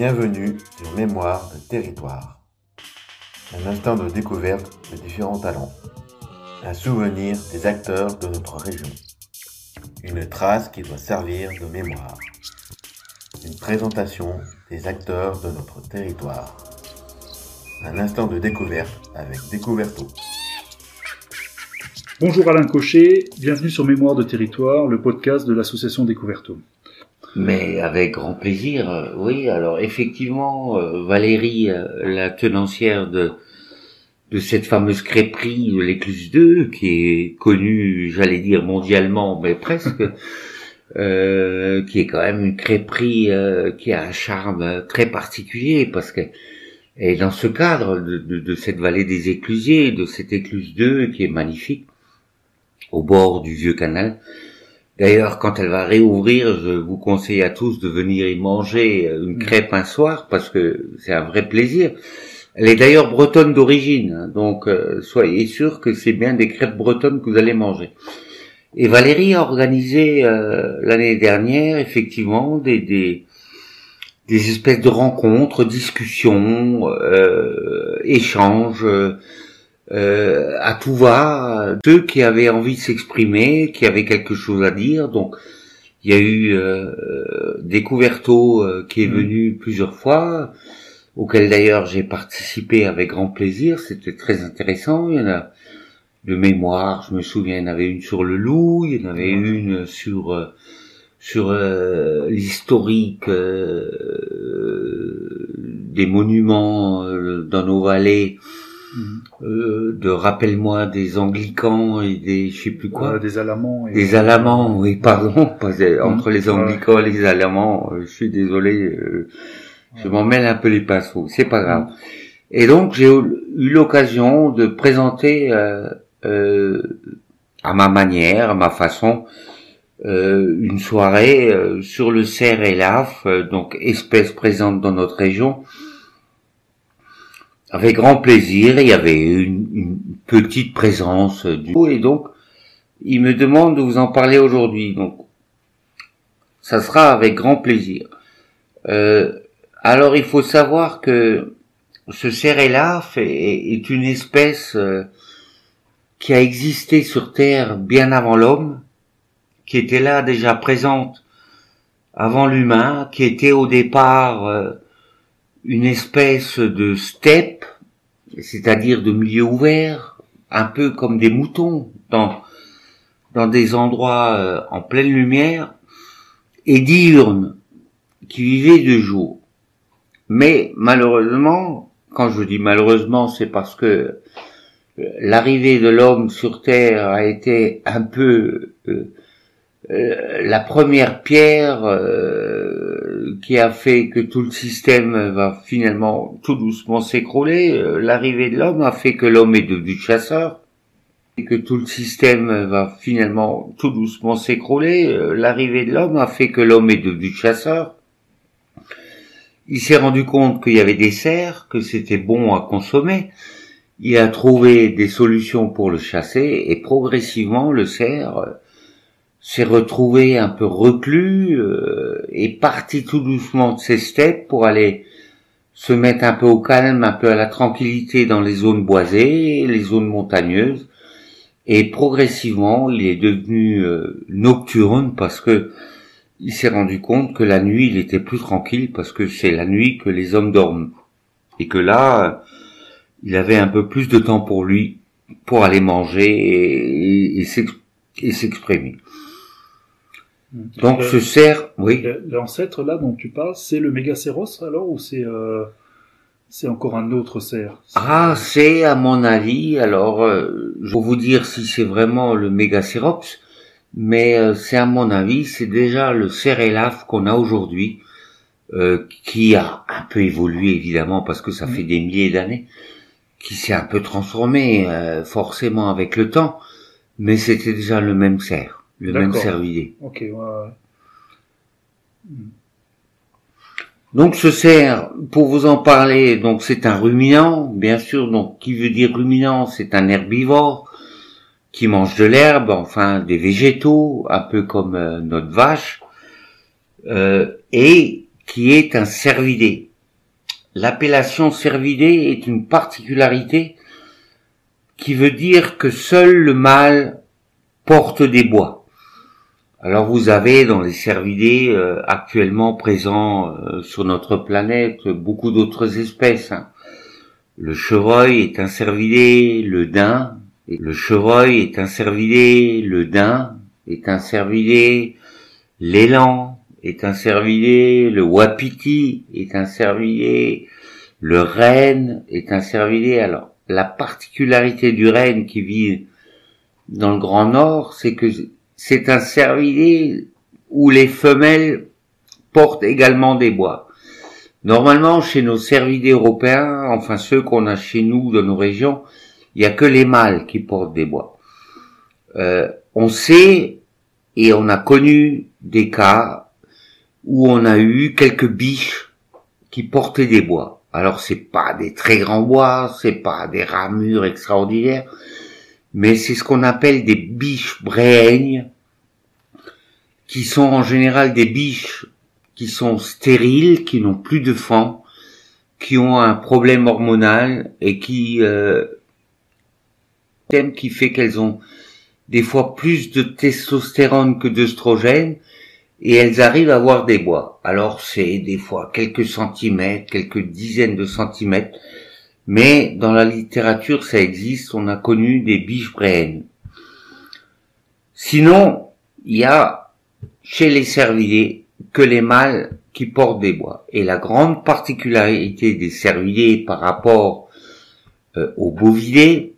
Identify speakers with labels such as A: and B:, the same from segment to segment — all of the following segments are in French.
A: Bienvenue sur Mémoire de territoire. Un instant de découverte de différents talents. Un souvenir des acteurs de notre région. Une trace qui doit servir de mémoire. Une présentation des acteurs de notre territoire. Un instant de découverte avec Découverto.
B: Bonjour Alain Cochet, bienvenue sur Mémoire de territoire, le podcast de l'association Découverto.
C: Mais avec grand plaisir, euh, oui. Alors effectivement, euh, Valérie, euh, la tenancière de de cette fameuse crêperie de l'Écluse 2, qui est connue, j'allais dire mondialement, mais presque, euh, qui est quand même une crêperie qui a un charme très particulier, parce que et dans ce cadre de, de, de, cette vallée des Éclusiers, de cette Écluse 2 qui est magnifique, au bord du vieux canal, D'ailleurs, quand elle va réouvrir, je vous conseille à tous de venir y manger une mm. crêpe un soir parce que c'est un vrai plaisir. Elle est d'ailleurs bretonne d'origine, hein, donc euh, soyez sûr que c'est bien des crêpes bretonnes que vous allez manger. Et Valérie a organisé euh, l'année dernière effectivement des, des, des espèces de rencontres, discussions, euh, échanges euh, à tout va, ceux qui avaient envie de s'exprimer, qui avaient quelque chose à dire. Donc, il y a eu euh, Découverto euh, qui est mmh. venu plusieurs fois, auquel d'ailleurs j'ai participé avec grand plaisir. C'était très intéressant. Il y en a de mémoire, je me souviens, il y en avait une sur le loup, il y en avait mmh. une sur euh, sur l'historique des monuments dans nos vallées euh, de rappelle-moi des anglicans et des je sais plus quoi.
B: Des alamans
C: des alamans oui pardon. Entre les anglicans et les alamans euh, je suis désolé euh, je m'en mêle un peu les pinceaux c'est pas grave. Et donc j'ai eu l'occasion de présenter à ma manière à ma façon une soirée sur le cerf et l'af donc espèce présente dans notre région avec grand plaisir, il y avait une, petite présence du et donc il me demande de vous en parler aujourd'hui. Donc ça sera avec grand plaisir. Euh, alors il faut savoir que ce cérélaf est, est une espèce euh, qui a existé sur Terre bien avant l'homme, qui était là déjà présente avant l'humain, qui était au départ euh, une espèce de steppe, c'est-à-dire de milieu ouvert, un peu comme des moutons dans dans des endroits euh, en pleine lumière, et diurnes qui vivaient de jour. Mais malheureusement, quand je dis malheureusement, c'est parce que euh, l'arrivée de l'homme sur Terre a été un peu euh, la première pierre qui a fait que tout le système va finalement tout doucement s'écrouler. Euh, l'arrivée de l'homme a fait que l'homme est devenu chasseur et que tout le système va finalement tout doucement s'écrouler. Euh, l'arrivée de l'homme a fait que l'homme est devenu chasseur. Il s'est rendu compte qu'il y avait des cerfs, que c'était bon à consommer. Il a trouvé des solutions pour le chasser et progressivement le cerf s'est retrouvé un peu reclus euh, et parti tout doucement de ses steppes pour aller se mettre un peu au calme, un peu à la tranquillité dans les zones boisées, les zones montagneuses. Et progressivement, il est devenu euh, nocturne parce que il s'est rendu compte que la nuit, il était plus tranquille parce que c'est la nuit que les hommes dorment. Et que là, il avait un peu plus de temps pour lui, pour aller manger et, et s'exprimer. Donc ce cerf, oui.
B: L'ancêtre là dont tu parles, c'est le Mégacéros alors ou c'est euh, c'est encore un autre cerf?
C: Ah, c'est à mon avis. Alors, euh, je vais vous dire si c'est vraiment le Mégacérops, mais euh, c'est à mon avis, c'est déjà le cerf élaf qu'on a aujourd'hui, euh, qui a un peu évolué évidemment parce que ça mm. fait des milliers d'années, qui s'est un peu transformé forcément avec le temps, mais c'était déjà le même cerf le même cervidé.
B: Ok, ouais, ouais.
C: Donc ce cerf, pour vous en parler, donc c'est un ruminant, bien sûr. Donc qui veut dire ruminant, c'est un herbivore qui mange de l'herbe, enfin des végétaux, un peu comme euh, notre vache, euh, et qui est un cervidé. l'appellation cervidé est une particularité qui veut dire que seul le mâle porte des bois. Alors vous avez dans les cervidés euh, actuellement présents euh, sur notre planète beaucoup d'autres espèces. Hein. Le chevreuil est un cervidé, le daim, le chevreuil est un cervidé, le daim est un cervidé, l'élan est un cervidé, le wapiti est un cervidé, le renne est un cervidé. Alors la particularité du renne qui vit dans le Grand Nord, c'est que c'est un cervidé où les femelles portent également des bois. Normalement, chez nos cervidés européens, enfin ceux qu'on a chez nous dans nos régions, il n'y a que les mâles qui portent des bois. Euh, on sait et on a connu des cas où on a eu quelques biches qui portaient des bois. Alors c'est pas des très grands bois, c'est pas des ramures extraordinaires, mais c'est ce qu'on appelle des biches bréignes, qui sont en général des biches qui sont stériles, qui n'ont plus de fang, qui ont un problème hormonal et qui euh, qui fait qu'elles ont des fois plus de testostérone que d'œstrogène et elles arrivent à avoir des bois. Alors c'est des fois quelques centimètres, quelques dizaines de centimètres, mais dans la littérature ça existe, on a connu des biches. Sinon, il y a chez les cervidés que les mâles qui portent des bois. Et la grande particularité des cervidés par rapport euh, aux bovidés,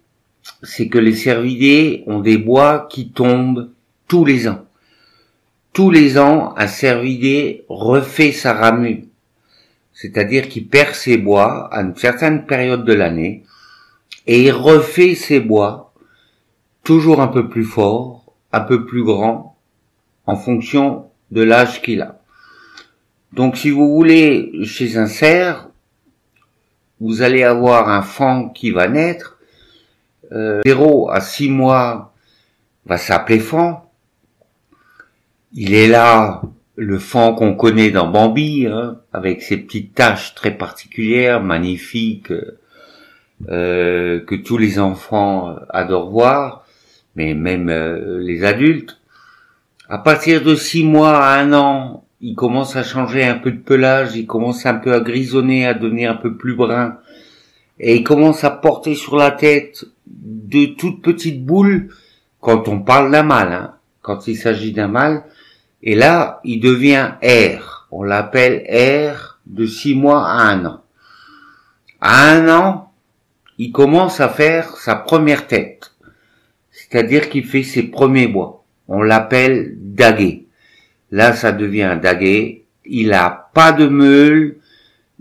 C: c'est que les cervidés ont des bois qui tombent tous les ans. Tous les ans, un cervidé refait sa ramure, c'est-à-dire qu'il perd ses bois à une certaine période de l'année, et il refait ses bois toujours un peu plus fort, un peu plus grand, en fonction de l'âge qu'il a. Donc si vous voulez, chez un cerf, vous allez avoir un fan qui va naître, euh, 0 à 6 mois va s'appeler fan, il est là, le fan qu'on connaît dans Bambi, hein, avec ses petites taches très particulières, magnifiques, euh, que tous les enfants adorent voir, mais même euh, les adultes. À partir de six mois à un an, il commence à changer un peu de pelage, il commence un peu à grisonner, à devenir un peu plus brun, et il commence à porter sur la tête de toutes petites boules quand on parle d'un mâle. Hein. Quand il s'agit d'un mâle, et là, il devient R. On l'appelle R de six mois à un an. À un an, il commence à faire sa première tête. C'est-à-dire qu'il fait ses premiers bois. On l'appelle daguet. Là, ça devient un daguet. Il a pas de meule.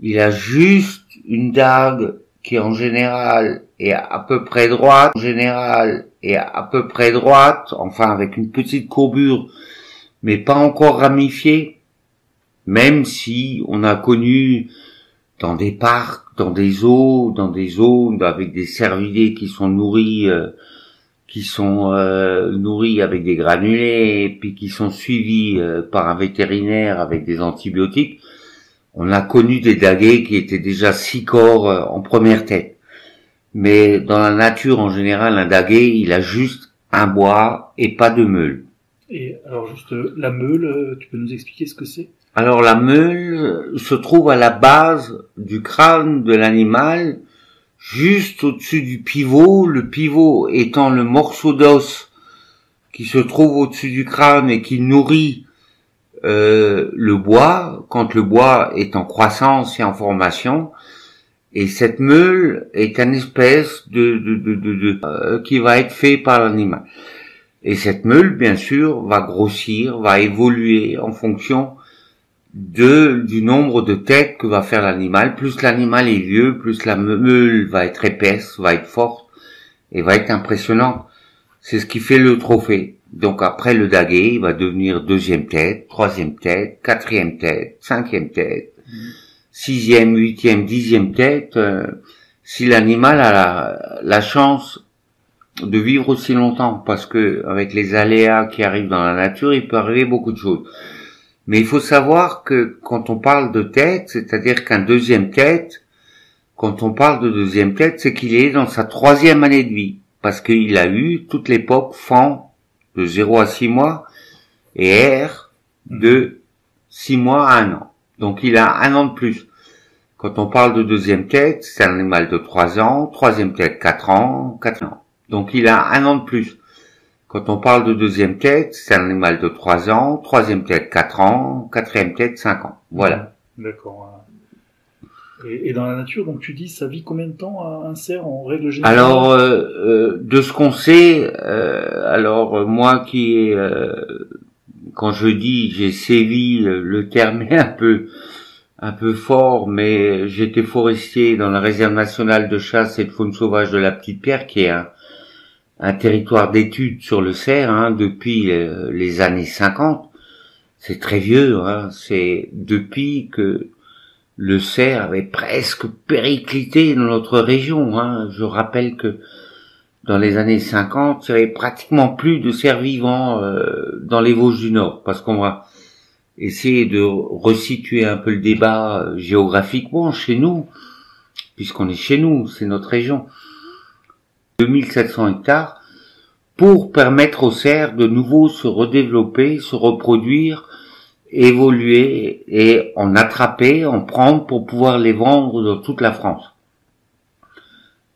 C: Il a juste une dague qui en général est à peu près droite. En général est à peu près droite. Enfin, avec une petite courbure mais pas encore ramifié, même si on a connu dans des parcs, dans des eaux, dans des zones avec des cervidés qui sont nourris, euh, qui sont euh, nourris avec des granulés, puis qui sont suivis euh, par un vétérinaire avec des antibiotiques. On a connu des daguets qui étaient déjà six corps en première tête. Mais dans la nature en général, un daguet, il a juste un bois et pas de meule.
B: Alors juste la meule, euh, tu peux nous expliquer ce que c'est?
C: Alors la meule se trouve à la base du crâne de l'animal, juste au-dessus du pivot, le pivot étant le morceau d'os qui se trouve au-dessus du crâne et qui nourrit euh, le bois quand le bois est en croissance et en formation. Et cette meule est une espèce de, de, euh, qui va être fait par l'animal. Et cette meule, bien sûr, va grossir, va évoluer en fonction de, du nombre de têtes que va faire l'animal. Plus l'animal est vieux, plus la meule va être épaisse, va être forte et va être impressionnante. C'est ce qui fait le trophée. Donc après le daguet, il va devenir deuxième tête, troisième tête, quatrième tête, cinquième tête, sixième, huitième, dixième tête. Euh, si l'animal a la, la chance de vivre aussi longtemps parce que avec les aléas qui arrivent dans la nature, il peut arriver beaucoup de choses. Mais il faut savoir que quand on parle de tête, c'est-à-dire qu'un deuxième tête, quand on parle de deuxième tête, c'est qu'il est dans sa troisième année de vie, parce qu'il a eu toute l'époque FAN de 0 à 6 mois et R de 6 mois à 1 an. Donc il a un an de plus. Quand on parle de deuxième tête, c'est un animal de 3 ans, troisième tête 4 ans, 4 ans. Donc il a un an de plus. Quand on parle de deuxième tête, c'est un animal de 3 ans, troisième tête 4 ans, quatrième tête 5 ans. Voilà.
B: D'accord. Et, et, dans la nature, donc tu dis, ça vit combien de temps un cerf en règle générale?
C: Alors, euh, euh, de ce qu'on sait, euh, alors moi qui, euh, quand je dis j'ai sévi, le terme est un peu un peu fort, mais j'étais forestier dans la réserve nationale de chasse et de faune sauvage de la Petite Pierre, qui est un, un territoire d'études sur le cerf hein, depuis les années 50. C'est très vieux, hein, c'est depuis que le cerf avait presque périclité dans notre région. Hein. Je rappelle que dans les années 50, il n'y avait pratiquement plus de cerfs vivants euh, dans les Vosges du Nord, parce qu'on va essayer de resituer un peu le débat euh, géographiquement chez nous, puisqu'on est chez nous, c'est notre région. 2700 hectares pour permettre aux cerfs de nouveau se redévelopper, se reproduire évoluer et en attraper, en prendre pour pouvoir les vendre dans toute la France.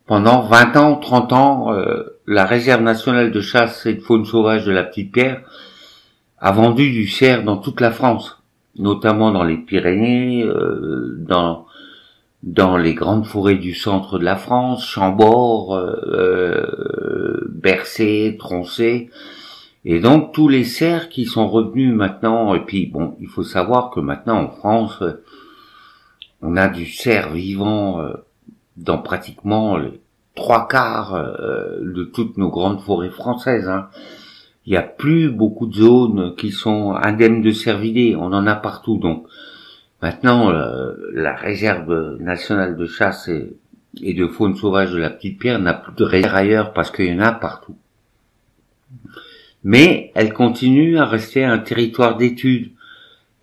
C: Pendant 20 ans, 30 ans, euh, la réserve nationale de chasse et de faune sauvage de la Petite Pierre a vendu du cerf dans toute la France, notamment dans les Pyrénées, euh, dans dans les grandes forêts du centre de la France, Chambord, euh, Bercé, Troncé, et donc tous les cerfs qui sont revenus maintenant, et puis bon, il faut savoir que maintenant en France, on a du cerf vivant euh, dans pratiquement les trois quarts euh, de toutes nos grandes forêts françaises. Hein. Il n'y a plus beaucoup de zones qui sont indemnes de cervidés, on en a partout. Donc maintenant, euh, la réserve nationale de chasse et, et de faune sauvage de la Petite Pierre n'a plus de réserve ailleurs parce qu'il y en a partout mais elle continue à rester un territoire d'études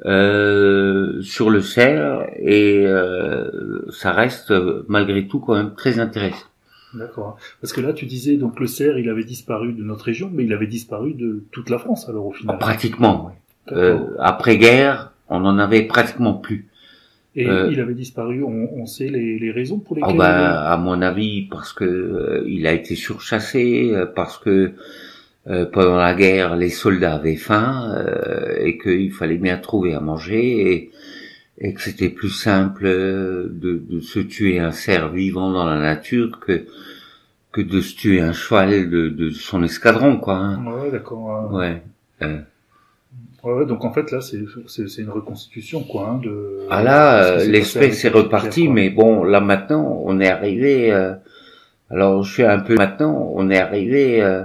C: euh, sur le cerf et euh, ça reste malgré tout quand même très intéressant.
B: D'accord. Parce que là, tu disais donc le cerf, il avait disparu de notre région, mais il avait disparu de toute la France alors au final.
C: Pratiquement. Oui. Euh, après guerre, on n'en avait pratiquement plus.
B: Et euh, il avait disparu. On, on sait les, les, raisons pour lesquelles.
C: Oh bah, à mon avis, parce que euh, il a été surchassé, euh, parce que euh, pendant la guerre, les soldats avaient faim euh, et qu'il fallait bien trouver à manger et, et que c'était plus simple de, de, se tuer un cerf vivant dans la nature que que de se tuer un cheval de, de son escadron, quoi. Hein.
B: Ouais, d'accord.
C: Ouais. Euh.
B: Ouais, donc en fait là c'est c'est une reconstitution quoi hein, de.
C: Ah là l'espèce est repartie mais bon là maintenant on est arrivé euh, alors je suis un peu maintenant on est arrivé euh,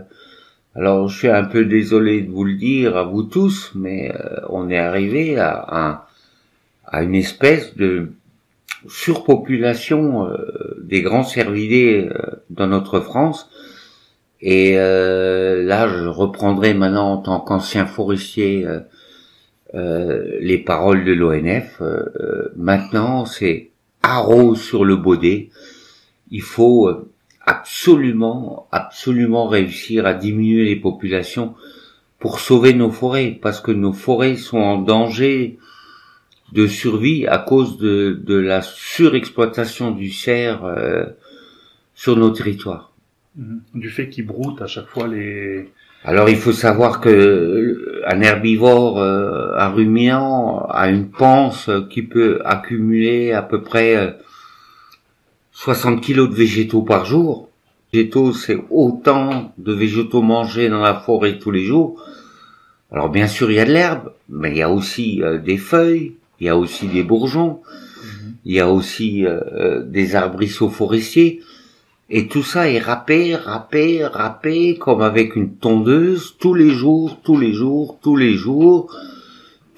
C: alors, je suis un peu désolé de vous le dire à vous tous, mais euh, on est arrivé à, à, une espèce de surpopulation euh, des grands cervidés euh, dans notre France. Et là, je reprendrai maintenant en tant qu'ancien forestier les paroles de l'ONF. maintenant, c'est haro sur le baudet. Il faut absolument, absolument réussir à diminuer les populations pour sauver nos forêts, parce que nos forêts sont en danger de survie à cause de, de la surexploitation du cerf euh, sur nos territoires.
B: Mhm. Du fait qu'ils broutent à chaque fois les...
C: Alors il faut savoir que euh, un herbivore, euh, un ruminant, a une panse qui peut accumuler à peu près 60 kilos de végétaux par jour. Végétaux, c'est autant de végétaux mangés dans la forêt tous les jours. Alors bien sûr, il y a de l'herbe, mais il y a aussi euh, des feuilles, il y a aussi des bourgeons, mhm. il y a aussi euh, euh, des arbrisseaux forestiers. Et tout ça est râpé, râpé, râpé, comme avec une tondeuse, tous les jours, tous les jours, tous les jours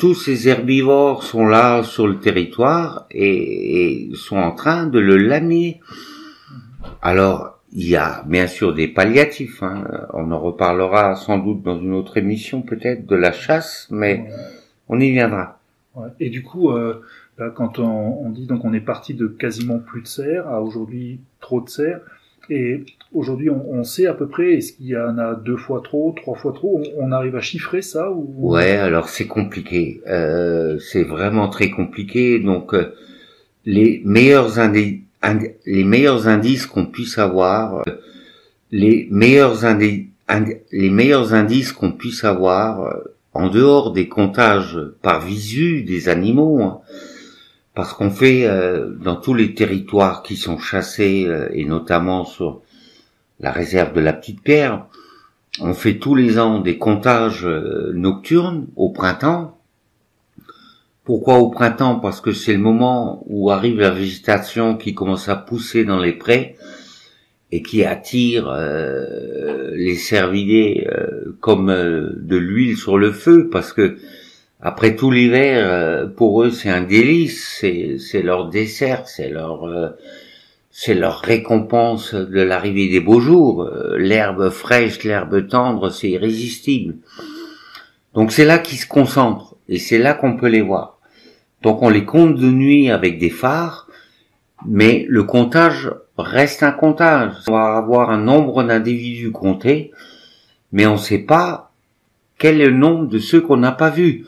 C: tous ces herbivores sont là sur le territoire et, sont en train de le lamer. Alors, il y a bien sûr des palliatifs. Hein. On en reparlera sans doute dans une autre émission peut-être de la chasse, mais on y viendra.
B: Et du coup, euh, Là, quand on, on dit donc on est parti de quasiment plus de cerfs à aujourd'hui trop de cerfs, et aujourd'hui on, on, sait à peu près est-ce qu'il y en a deux fois trop, trois fois trop, on, on arrive à chiffrer ça ou
C: Ouais, alors c'est compliqué, euh, c'est vraiment très compliqué. Donc euh, les meilleurs indi les meilleurs indices qu'on puisse avoir, euh, les meilleurs indi les meilleurs indices qu'on puisse avoir euh, en dehors des comptages par visu des animaux, hein, parce qu'on fait euh, dans tous les territoires qui sont chassés euh, et notamment sur la réserve de la Petite Pierre, on fait tous les ans des comptages euh, nocturnes au printemps. Pourquoi au printemps? Parce que c'est le moment où arrive la végétation qui commence à pousser dans les prés et qui attire les cervidés comme de l'huile sur le feu parce que après tout l'hiver pour eux c'est un délice c'est leur dessert c'est leur c'est leur récompense de l'arrivée des beaux jours l'herbe fraîche l'herbe tendre c'est irrésistible donc c'est là qu'ils se concentrent et c'est là qu'on peut les voir donc on les compte de nuit avec des phares mais le comptage reste un comptage. On va avoir un nombre d'individus comptés, mais on ne sait pas quel est le nombre de ceux qu'on n'a pas vus.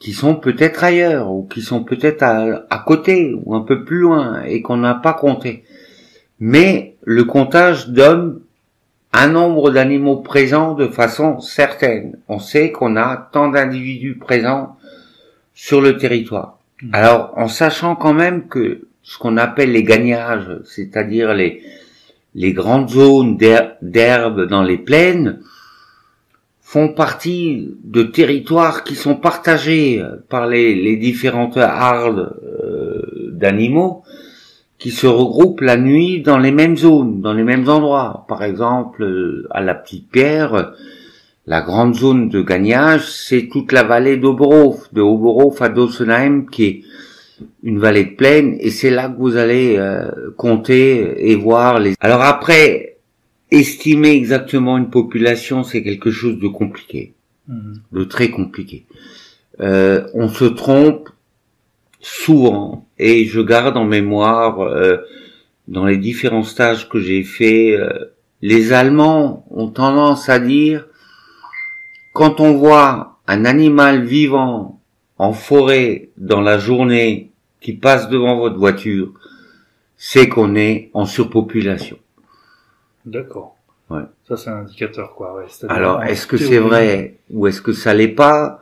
C: Qui sont peut-être ailleurs, ou qui sont peut-être à, à côté, ou un peu plus loin, et qu'on n'a pas compté. Mais le comptage donne un nombre d'animaux présents de façon certaine. On sait qu'on a tant d'individus présents sur le territoire.
B: Mhm.
C: Alors, en sachant quand même que ce qu'on appelle les gagnages, c'est-à-dire les, les grandes zones d'her- d'herbe dans les plaines, font partie de territoires qui sont partagés par les, les différentes hardes euh, d'animaux qui se regroupent la nuit dans les mêmes zones, dans les mêmes endroits. Par exemple, euh, à la Petite Pierre, la grande zone de gagnage, c'est toute la vallée d'Oberhof, de Oberhof à Dossenheim, qui est une vallée de plaine, et c'est là que vous allez euh, compter et voir les... Alors après, estimer exactement une population, c'est quelque chose de compliqué,
B: Mhm.
C: de très compliqué. Euh, on se trompe souvent, et je garde en mémoire, euh, dans les différents stages que j'ai faits, euh, les Allemands ont tendance à dire, quand on voit un animal vivant en forêt dans la journée qui passe devant votre voiture, c'est qu'on est en surpopulation.
B: D'accord.
C: Ouais.
B: Ça c'est un indicateur quoi. Ouais.
C: Alors, est-ce que c'est vrai ou est-ce que ça l'est pas?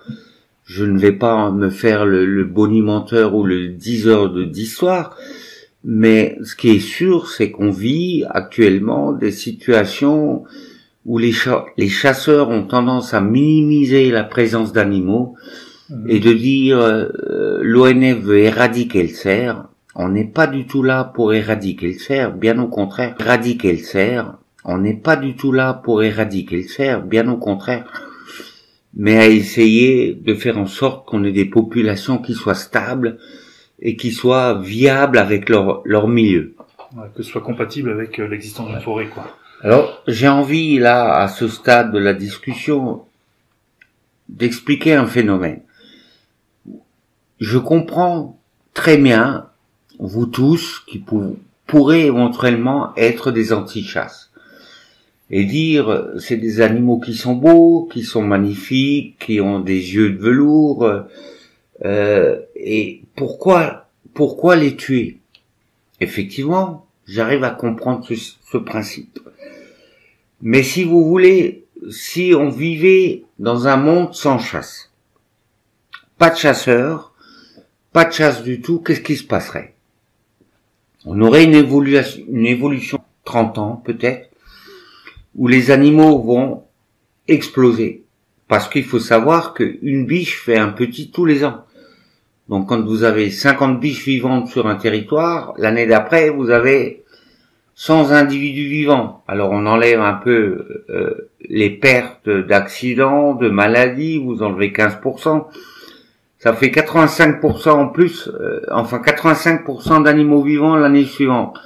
C: Je ne vais pas me faire le, le bonimenteur ou le diseur de d'histoire, mais ce qui est sûr, c'est qu'on vit actuellement des situations où les, cha- les chasseurs ont tendance à minimiser la présence d'animaux
B: Mhm.
C: et de dire euh, l'ONF veut éradiquer le cerf. On n'est pas du tout là pour éradiquer le cerf, bien au contraire. Éradiquer le cerf, on n'est pas du tout là pour éradiquer le cerf, bien au contraire. Mais à essayer de faire en sorte qu'on ait des populations qui soient stables et qui soient viables avec leur, leur milieu.
B: Ouais, que ce soit compatible avec euh, l'existence d'une forêt quoi.
C: Alors, j'ai envie, là, à ce stade de la discussion, d'expliquer un phénomène. Je comprends très bien, vous tous, qui pou- pourrez éventuellement être des anti-chasses. Et dire, c'est des animaux qui sont beaux, qui sont magnifiques, qui ont des yeux de velours, euh, et pourquoi, pourquoi les tuer? Effectivement, j'arrive à comprendre ce principe. Mais si vous voulez, si on vivait dans un monde sans chasse, pas de chasseurs, pas de chasse du tout, qu'est-ce qui se passerait? On aurait une évolution, une évolution de 30 ans peut-être, où les animaux vont exploser. Parce qu'il faut savoir qu'une biche fait un petit tous les ans. Donc quand vous avez 50 biches vivantes sur un territoire, l'année d'après, vous avez 100 individus vivants. Alors on enlève un peu euh, les pertes d'accidents, de maladies, vous enlevez 15%. Ça fait 85% en plus, euh, enfin 85% d'animaux vivants l'année suivante.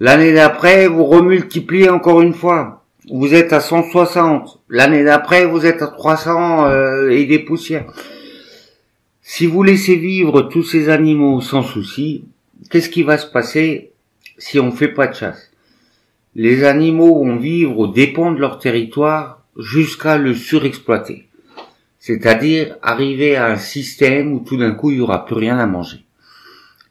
C: L'année d'après, vous remultipliez encore une fois. Vous êtes à 160. L'année d'après, vous êtes à 300 euh, et des poussières. Si vous laissez vivre tous ces animaux sans souci, qu'est-ce qui va se passer si on fait pas de chasse? Les animaux vont vivre aux dépens de leur territoire jusqu'à le surexploiter. C'est-à-dire arriver à un système où tout d'un coup il y aura plus rien à manger.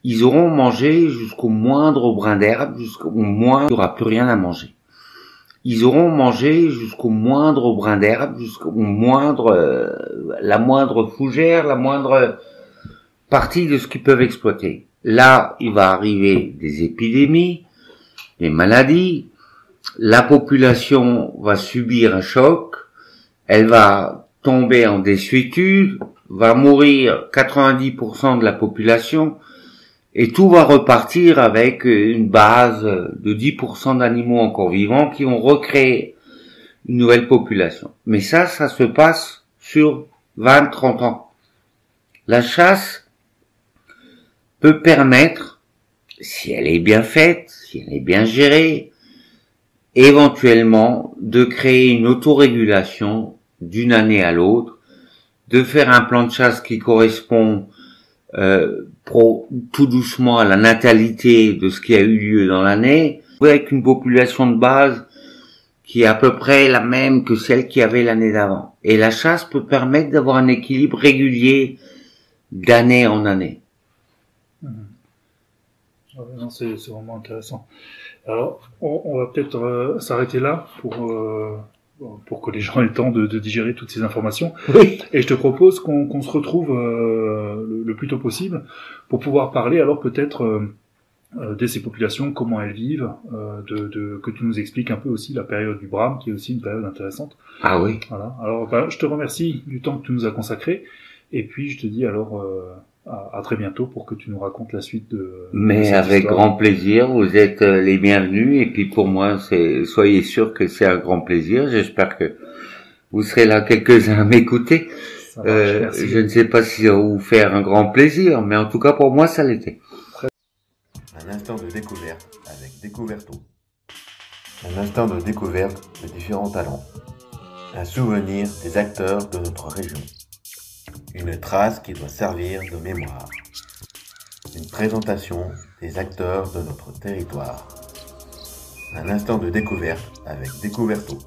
C: Ils auront mangé jusqu'au moindre brin d'herbe, jusqu'au moindre, il n'y aura plus rien à manger. Ils auront mangé jusqu'au moindre brin d'herbe, jusqu'au moindre, euh, la moindre fougère, la moindre partie de ce qu'ils peuvent exploiter. Là, il va arriver des épidémies, des maladies, la population va subir un choc, elle va tomber en désuétude, va mourir 90% de la population, et tout va repartir avec une base de 10% d'animaux encore vivants qui ont recréé une nouvelle population. Mais ça, ça se passe sur 20-30 ans. La chasse peut permettre, si elle est bien faite, si elle est bien gérée, éventuellement de créer une autorégulation d'une année à l'autre, de faire un plan de chasse qui correspond euh, pro, tout doucement à la natalité de ce qui a eu lieu dans l'année, avec une population de base qui est à peu près la même que celle qui avait l'année d'avant. Et la chasse peut permettre d'avoir un équilibre régulier d'année en année.
B: Mmh. c'est vraiment intéressant. Alors, on, on va peut-être euh, s'arrêter là pour euh, pour que les gens aient le temps de, de digérer toutes ces informations. Et je te propose qu'on se retrouve euh, le, plus tôt possible pour pouvoir parler alors peut-être euh, euh, de ces populations, comment elles vivent, de, de, que tu nous expliques un peu aussi la période du Brame, qui est aussi une période intéressante.
C: Ah oui.
B: Voilà. Alors, bah, je te remercie du temps que tu nous as consacré. Et puis, je te dis alors à, très bientôt pour que tu nous racontes la suite de.
C: Mais avec grand plaisir, vous êtes euh, les bienvenus et puis pour moi, c'est soyez sûr que c'est un grand plaisir. J'espère que vous serez là quelques-uns à m'écouter. Euh, je ne sais pas si ça va vous faire un grand plaisir, mais en tout cas pour moi, ça l'était.
A: Un instant de découverte avec Découverto. Un instant de découverte de différents talents. Un souvenir des acteurs de notre région. Une trace qui doit servir de mémoire. Une présentation des acteurs de notre territoire. Un instant de découverte avec Découverto.